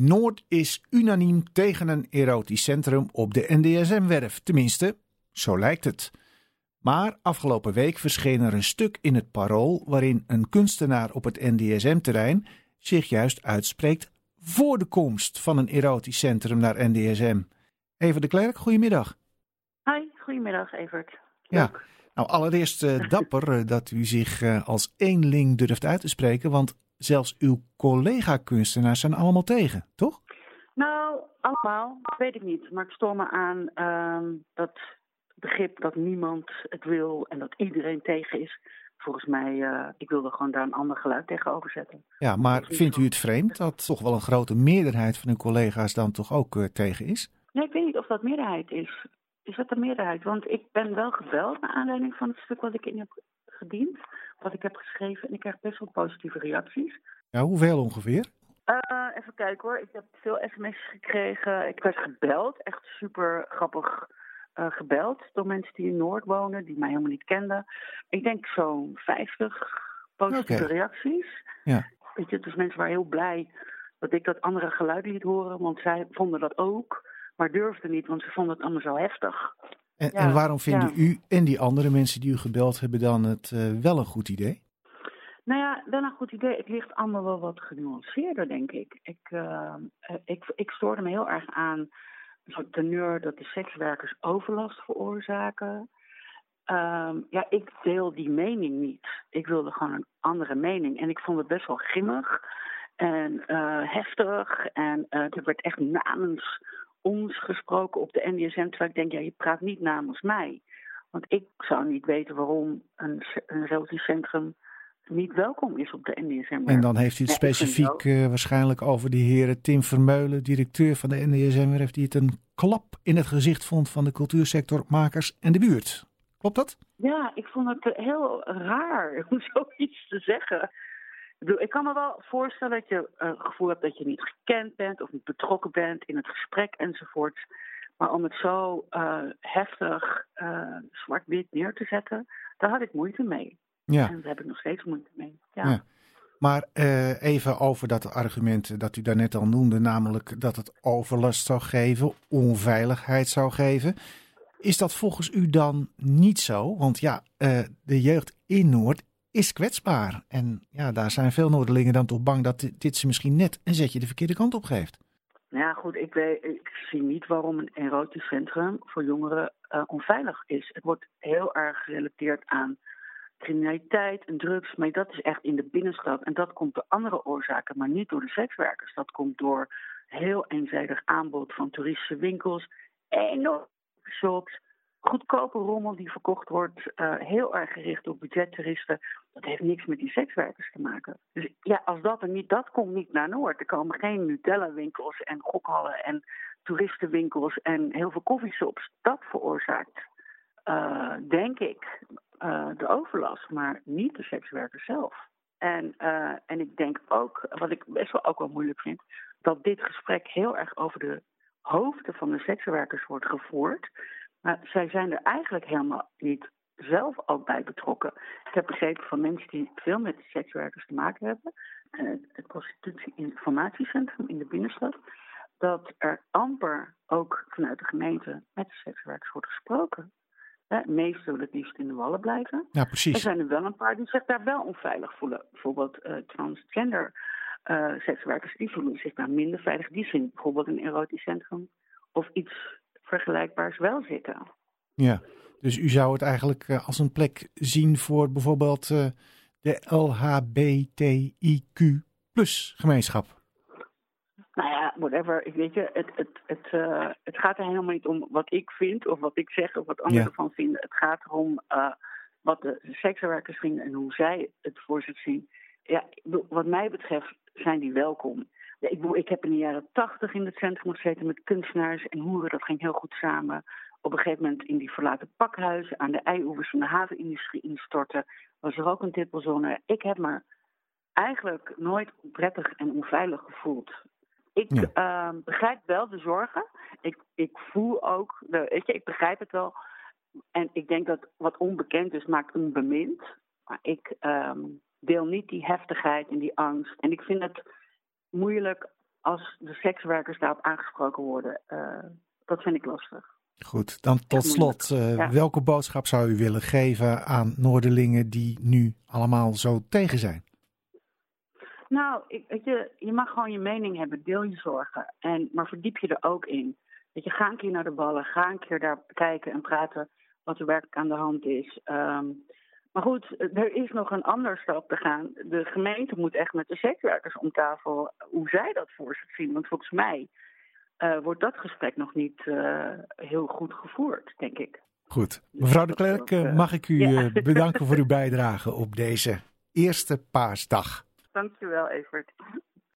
Noord is unaniem tegen een erotisch centrum op de NDSM-werf. Tenminste, zo lijkt het. Maar afgelopen week verscheen er een stuk in het Parool waarin een kunstenaar op het NDSM-terrein zich juist uitspreekt voor de komst van een erotisch centrum naar NDSM. Even de Klerk, goedemiddag. Hi, goedemiddag Evert. Ja, nou allereerst uh, dapper uh, dat u zich uh, als eenling durft uit te spreken, want zelfs uw collega-kunstenaars zijn allemaal tegen, toch? Nou, allemaal, dat weet ik niet. Maar ik stoor me aan uh, dat begrip dat niemand het wil en dat iedereen tegen is. Volgens mij, uh, ik wilde gewoon daar een ander geluid tegenover zetten. Ja, maar vindt u het vreemd dat toch wel een grote meerderheid van uw collega's dan toch ook uh, tegen is? Nee, ik weet niet of dat meerderheid is. Is dat de meerderheid? Want ik ben wel gebeld naar aanleiding van het stuk wat ik in heb gediend wat ik heb geschreven. En ik krijg best wel positieve reacties. Ja, hoeveel ongeveer? Uh, even kijken hoor. Ik heb veel sms'jes gekregen. Ik werd gebeld. Echt super grappig uh, gebeld. Door mensen die in Noord wonen. Die mij helemaal niet kenden. Ik denk zo'n 50 positieve okay. reacties. Ja. Weet je, dus mensen waren heel blij dat ik dat andere geluid liet horen. Want zij vonden dat ook. Maar durfden niet, want ze vonden het allemaal zo heftig. En, ja, en waarom vinden u en die andere mensen die u gebeld hebben dan het uh, wel een goed idee? Nou ja, wel een goed idee. Het ligt allemaal wel wat genuanceerder, denk ik. Ik, uh, ik, ik stoorde me heel erg aan een soort teneur dat de sekswerkers overlast veroorzaken. Um, ja, ik deel die mening niet. Ik wilde gewoon een andere mening. En ik vond het best wel grimmig en uh, heftig. En uh, er werd echt namens ons gesproken op de NDSM. Terwijl ik denk, ja, je praat niet namens mij. Want ik zou niet weten waarom een, een relatief centrum niet welkom is op de NDSM. En dan heeft u het nee, specifiek uh, waarschijnlijk over de heren Tim Vermeulen, directeur van de NDSM, die het een klap in het gezicht vond van de cultuursectormakers en de buurt. Klopt dat? Ja, ik vond het heel raar om zoiets te zeggen. Ik kan me wel voorstellen dat je het gevoel hebt dat je niet gekend bent of niet betrokken bent in het gesprek enzovoort. Maar om het zo uh, heftig uh, zwart-wit neer te zetten, daar had ik moeite mee. Ja. En daar heb ik nog steeds moeite mee. Ja. ja. Maar uh, even over dat argument dat u daarnet al noemde, namelijk dat het overlast zou geven, onveiligheid zou geven. Is dat volgens u dan niet zo? Want ja, de jeugd in Noord is kwetsbaar. En ja, daar zijn veel Noorderlingen dan toch bang dat dit ze misschien net een zetje de verkeerde kant op geeft. Ja, goed, ik, weet, ik zie niet waarom een erotisch centrum voor jongeren uh, onveilig is. Het wordt heel erg gerelateerd aan criminaliteit en drugs, maar dat is echt in de binnenstad. En dat komt door andere oorzaken, maar niet door de sekswerkers. Dat komt door heel eenzijdig aanbod van toeristische winkels, enorm shops, goedkope rommel die verkocht wordt, uh, heel erg gericht op budgettoeristen. Dat heeft niks met die sekswerkers te maken. Dus ja, als dat er niet, dat komt niet naar Noord. Er komen geen Nutella-winkels en gokhallen en toeristenwinkels en heel veel koffieshops. Dat veroorzaakt, uh, denk ik, uh, de overlast, maar niet de sekswerkers zelf. En, en ik denk ook, wat ik best wel ook wel moeilijk vind, dat dit gesprek heel erg over de hoofden van de sekswerkers wordt gevoerd. Maar zij zijn er eigenlijk helemaal niet zelf ook bij betrokken. Ik heb begrepen van mensen die veel met sekswerkers te maken hebben, het prostitutie-informatiecentrum in de binnenstad, dat er amper ook vanuit de gemeente met de sekswerkers wordt gesproken. De meesten willen het liefst in de wallen blijven. Ja, precies. Er zijn er wel een paar die zich daar wel onveilig voelen. Bijvoorbeeld uh, transgender uh, sekswerkers, die voelen zich daar minder veilig. Die zien bijvoorbeeld een erotisch centrum of iets vergelijkbaars wel zitten. Ja, dus u zou het eigenlijk als een plek zien voor bijvoorbeeld uh, de LHBTIQ plus gemeenschap. Nou ja, whatever. Ik weet je, het, het, het, uh, het gaat er helemaal niet om wat ik vind of wat ik zeg of wat anderen ja. ervan vinden. Het gaat erom uh, wat de sekswerkers vinden en hoe zij het voor zich zien. Ja, wat mij betreft zijn die welkom. Ja, ik, ik, heb in de jaren tachtig in het centrum gezeten met kunstenaars en hoeren. Dat ging heel goed samen. Op een gegeven moment in die verlaten pakhuizen aan de eioevers van de havenindustrie instorten. Was er ook een tippelzone. Ik heb me eigenlijk nooit prettig en onveilig gevoeld. Ik ja. uh, begrijp wel de zorgen. Ik, ik voel ook, de, weet je, ik begrijp het wel. En ik denk dat wat onbekend is, maakt onbemind. Maar ik um, deel niet die heftigheid en die angst. En ik vind het moeilijk als de sekswerkers daarop aangesproken worden. dat vind ik lastig. Goed, dan tot slot. Welke boodschap zou u willen geven aan Noorderlingen die nu allemaal zo tegen zijn? Nou, ik, weet je, je mag gewoon je mening hebben, deel je zorgen. En, maar verdiep je er ook in. Weet je, ga een keer naar de ballen, ga een keer daar kijken en praten wat er werkelijk aan de hand is. Ehm, maar goed, er is nog een ander stap te gaan. De gemeente moet echt met de sekswerkers om tafel hoe zij dat voor zich zien. Want volgens mij uh, wordt dat gesprek nog niet uh, heel goed gevoerd, denk ik. Goed. Mevrouw de Klerk, uh, mag ik u ja. bedanken voor uw bijdrage op deze eerste paasdag. Dankjewel, Evert.